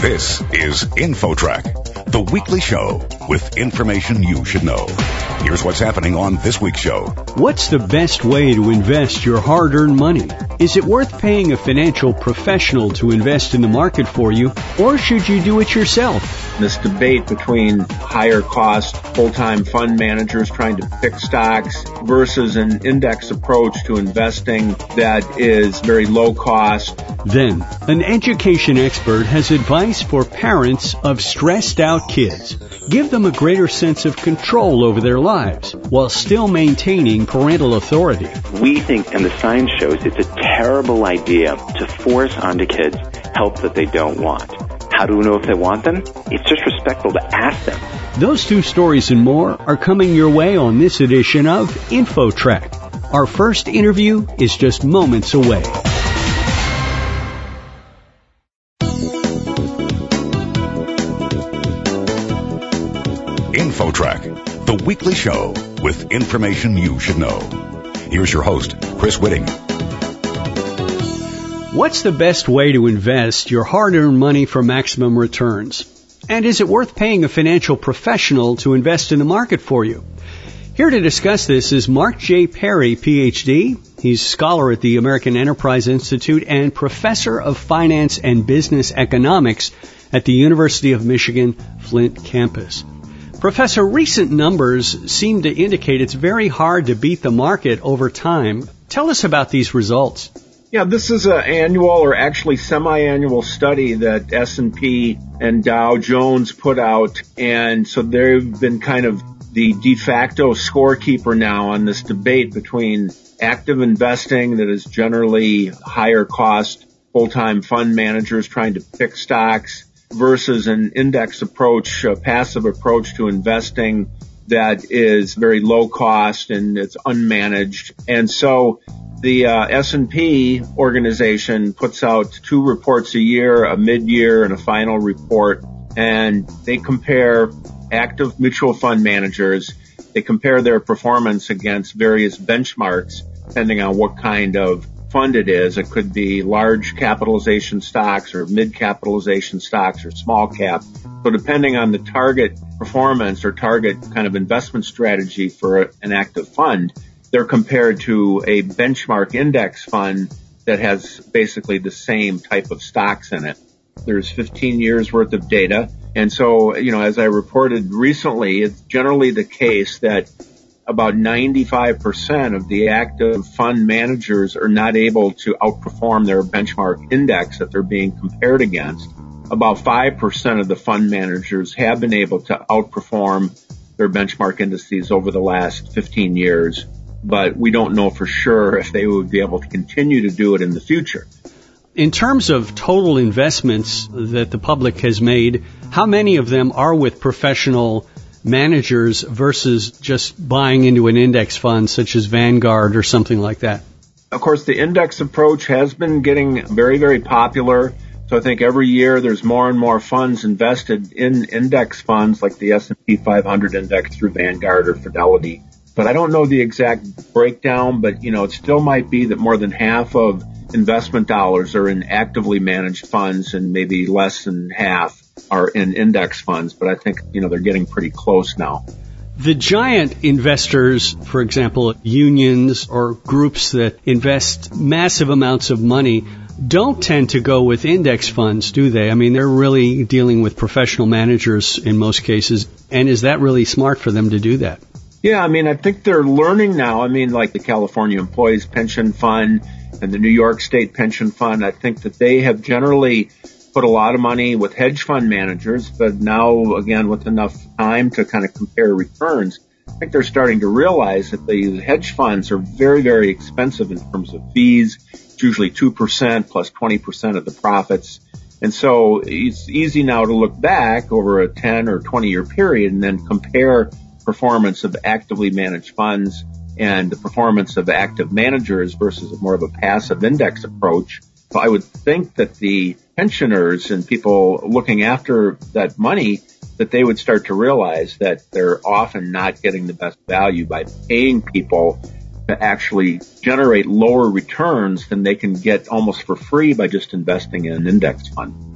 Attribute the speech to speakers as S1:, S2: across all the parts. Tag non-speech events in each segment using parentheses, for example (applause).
S1: This is InfoTrack, the weekly show with information you should know. Here's what's happening on this week's show.
S2: What's the best way to invest your hard earned money? Is it worth paying a financial professional to invest in the market for you, or should you do it yourself?
S3: This debate between higher cost full-time fund managers trying to pick stocks versus an index approach to investing that is very low cost.
S2: Then, an education expert has advice for parents of stressed out kids. Give them a greater sense of control over their lives while still maintaining parental authority.
S4: We think, and the science shows, it's a terrible idea to force onto kids help that they don't want. How do we know if they want them? It's just respectful to ask them.
S2: Those two stories and more are coming your way on this edition of InfoTrack. Our first interview is just moments away.
S1: The weekly show with information you should know. Here's your host, Chris Whitting.
S2: What's the best way to invest your hard earned money for maximum returns? And is it worth paying a financial professional to invest in the market for you? Here to discuss this is Mark J. Perry, PhD. He's scholar at the American Enterprise Institute and professor of finance and business economics at the University of Michigan Flint campus. Professor, recent numbers seem to indicate it's very hard to beat the market over time. Tell us about these results.
S3: Yeah, this is an annual or actually semi-annual study that S&P and Dow Jones put out. And so they've been kind of the de facto scorekeeper now on this debate between active investing that is generally higher cost full-time fund managers trying to pick stocks versus an index approach, a passive approach to investing that is very low cost and it's unmanaged. And so the uh, S&P organization puts out two reports a year, a mid-year and a final report, and they compare active mutual fund managers. They compare their performance against various benchmarks depending on what kind of fund it is. It could be large capitalization stocks or mid capitalization stocks or small cap. So depending on the target performance or target kind of investment strategy for an active fund, they're compared to a benchmark index fund that has basically the same type of stocks in it. There's 15 years worth of data. And so, you know, as I reported recently, it's generally the case that about 95% of the active fund managers are not able to outperform their benchmark index that they're being compared against. About 5% of the fund managers have been able to outperform their benchmark indices over the last 15 years, but we don't know for sure if they would be able to continue to do it in the future.
S2: In terms of total investments that the public has made, how many of them are with professional managers versus just buying into an index fund such as Vanguard or something like that?
S3: Of course, the index approach has been getting very, very popular. So I think every year there's more and more funds invested in index funds like the S&P 500 index through Vanguard or Fidelity. But I don't know the exact breakdown, but you know, it still might be that more than half of investment dollars are in actively managed funds and maybe less than half are in index funds, but I think, you know, they're getting pretty close now.
S2: The giant investors, for example, unions or groups that invest massive amounts of money, don't tend to go with index funds, do they? I mean, they're really dealing with professional managers in most cases. And is that really smart for them to do that?
S3: Yeah, I mean, I think they're learning now. I mean, like the California Employees Pension Fund and the New York State Pension Fund, I think that they have generally put a lot of money with hedge fund managers, but now again with enough time to kind of compare returns, I think they're starting to realize that the hedge funds are very, very expensive in terms of fees. It's usually 2% plus 20% of the profits. And so it's easy now to look back over a 10 or 20 year period and then compare performance of actively managed funds and the performance of active managers versus more of a passive index approach. So I would think that the pensioners and people looking after that money that they would start to realize that they're often not getting the best value by paying people to actually generate lower returns than they can get almost for free by just investing in an index fund.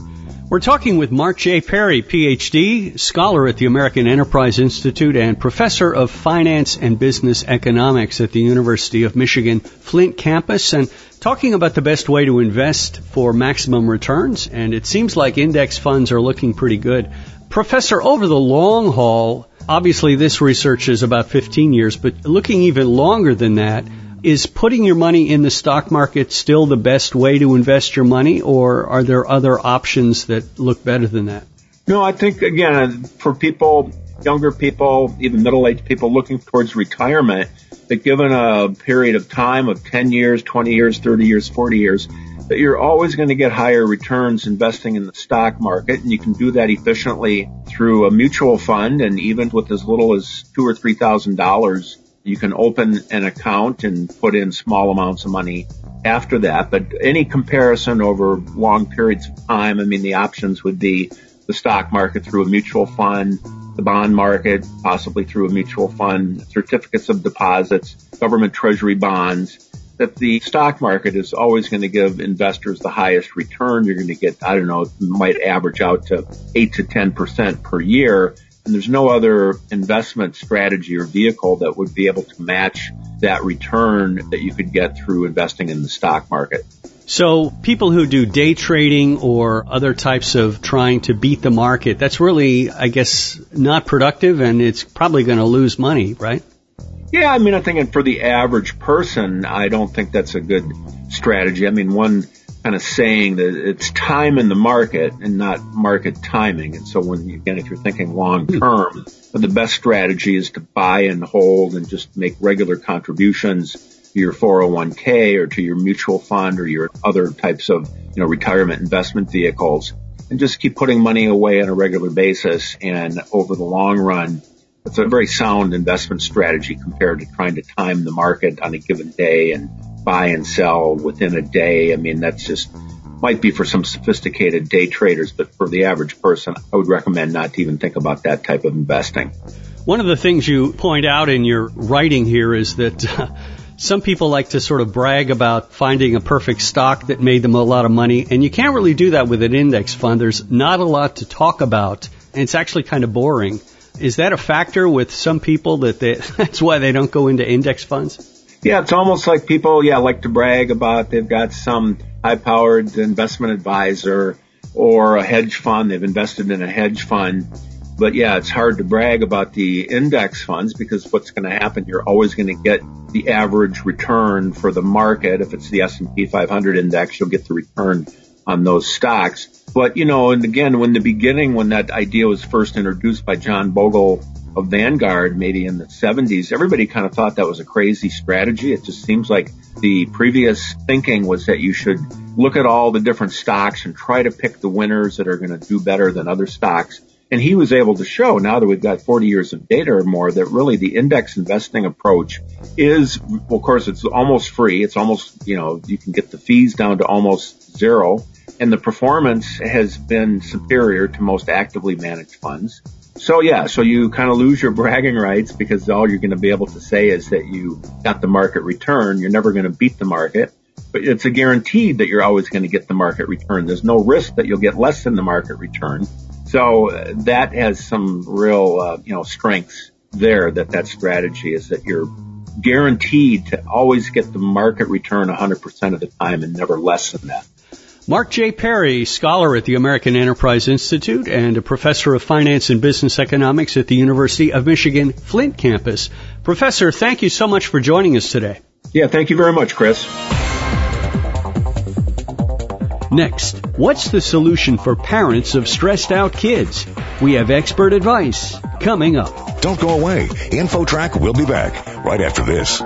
S2: We're talking with Mark J. Perry, PhD, scholar at the American Enterprise Institute and professor of finance and business economics at the University of Michigan Flint campus and talking about the best way to invest for maximum returns. And it seems like index funds are looking pretty good. Professor, over the long haul, obviously this research is about 15 years, but looking even longer than that, is putting your money in the stock market still the best way to invest your money, or are there other options that look better than that?
S3: No, I think again uh, for people, younger people, even middle-aged people looking towards retirement, that given a period of time of 10 years, 20 years, 30 years, 40 years, that you're always going to get higher returns investing in the stock market, and you can do that efficiently through a mutual fund, and even with as little as two or three thousand dollars you can open an account and put in small amounts of money after that. But any comparison over long periods of time, I mean, the options would be the stock market through a mutual fund, the bond market, possibly through a mutual fund, certificates of deposits, government treasury bonds, that the stock market is always going to give investors the highest return. You're going to get, I don't know, might average out to 8 to 10% per year. And there's no other investment strategy or vehicle that would be able to match that return that you could get through investing in the stock market.
S2: So people who do day trading or other types of trying to beat the market, that's really, I guess, not productive and it's probably going to lose money, right?
S3: Yeah, I mean, I think for the average person, I don't think that's a good strategy. I mean, one kind of saying that it's time in the market and not market timing. And so when you, again, if you're thinking long hmm. term, the best strategy is to buy and hold and just make regular contributions to your 401k or to your mutual fund or your other types of, you know, retirement investment vehicles and just keep putting money away on a regular basis. And over the long run, it's a very sound investment strategy compared to trying to time the market on a given day and buy and sell within a day. I mean, that's just might be for some sophisticated day traders, but for the average person, I would recommend not to even think about that type of investing.
S2: One of the things you point out in your writing here is that uh, some people like to sort of brag about finding a perfect stock that made them a lot of money, and you can't really do that with an index fund. There's not a lot to talk about, and it's actually kind of boring. Is that a factor with some people that they, (laughs) that's why they don't go into index funds?
S3: Yeah, it's almost like people, yeah, like to brag about they've got some high powered investment advisor or a hedge fund. They've invested in a hedge fund. But yeah, it's hard to brag about the index funds because what's going to happen, you're always going to get the average return for the market. If it's the S&P 500 index, you'll get the return on those stocks. But, you know, and again, when the beginning, when that idea was first introduced by John Bogle of Vanguard maybe in the 70s, everybody kind of thought that was a crazy strategy. It just seems like the previous thinking was that you should look at all the different stocks and try to pick the winners that are going to do better than other stocks. And he was able to show now that we've got 40 years of data or more that really the index investing approach is, well, of course, it's almost free. It's almost, you know, you can get the fees down to almost zero and the performance has been superior to most actively managed funds. So yeah, so you kind of lose your (laughs) bragging rights because all you're going to be able to say is that you got the market return. You're never going to beat the market, but it's a guaranteed that you're always going to get the market return. There's no risk that you'll get less than the market return. So that has some real, uh, you know, strengths there that that strategy is that you're guaranteed to always get the market return 100% of the time and never less than that.
S2: Mark J. Perry, scholar at the American Enterprise Institute and a professor of finance and business economics at the University of Michigan Flint campus. Professor, thank you so much for joining us today.
S3: Yeah, thank you very much, Chris.
S2: Next, what's the solution for parents of stressed out kids? We have expert advice coming up.
S1: Don't go away. InfoTrack will be back right after this.